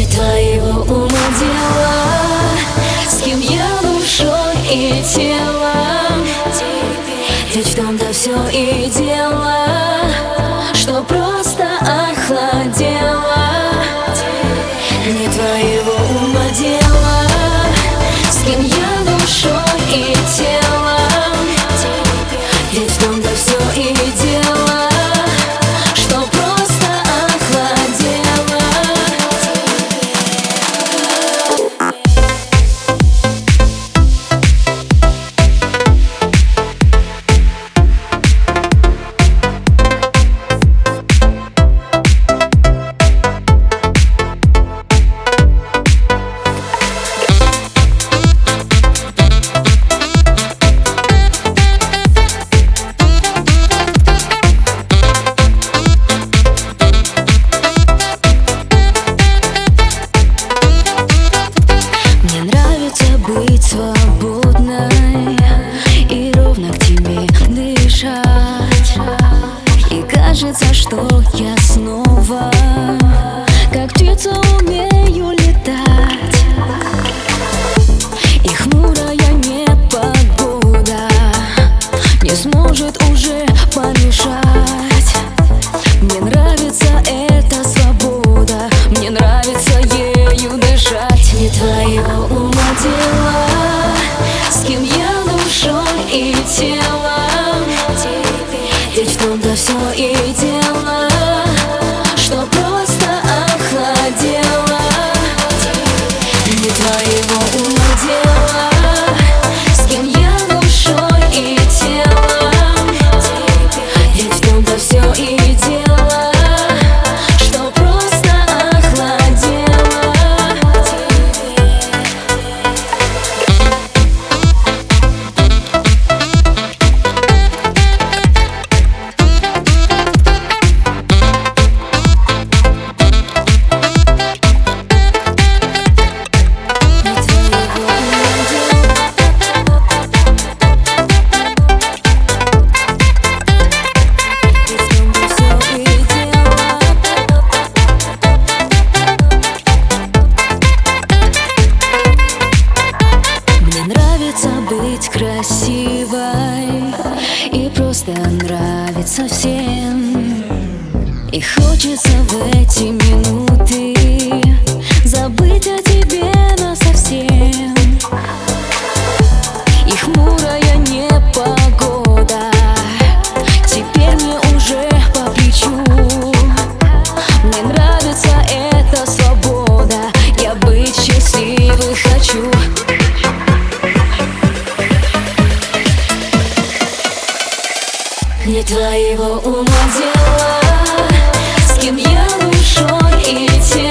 Не твоего ума дела С кем я душой и телом Ведь в том-то все и дело Что просто быть свободной И ровно к тебе дышать. И кажется, что я снова Как птица умею летать. И хмурая непогода Не сможет уже помешать. Мне нравится эта свобода Мне нравится ею дышать. Не ума дела С кем я душой и телом. Ведь в том-то все Просто нравится всем. И хочется в эти минуты Не твоего ума дела С кем я душой и телом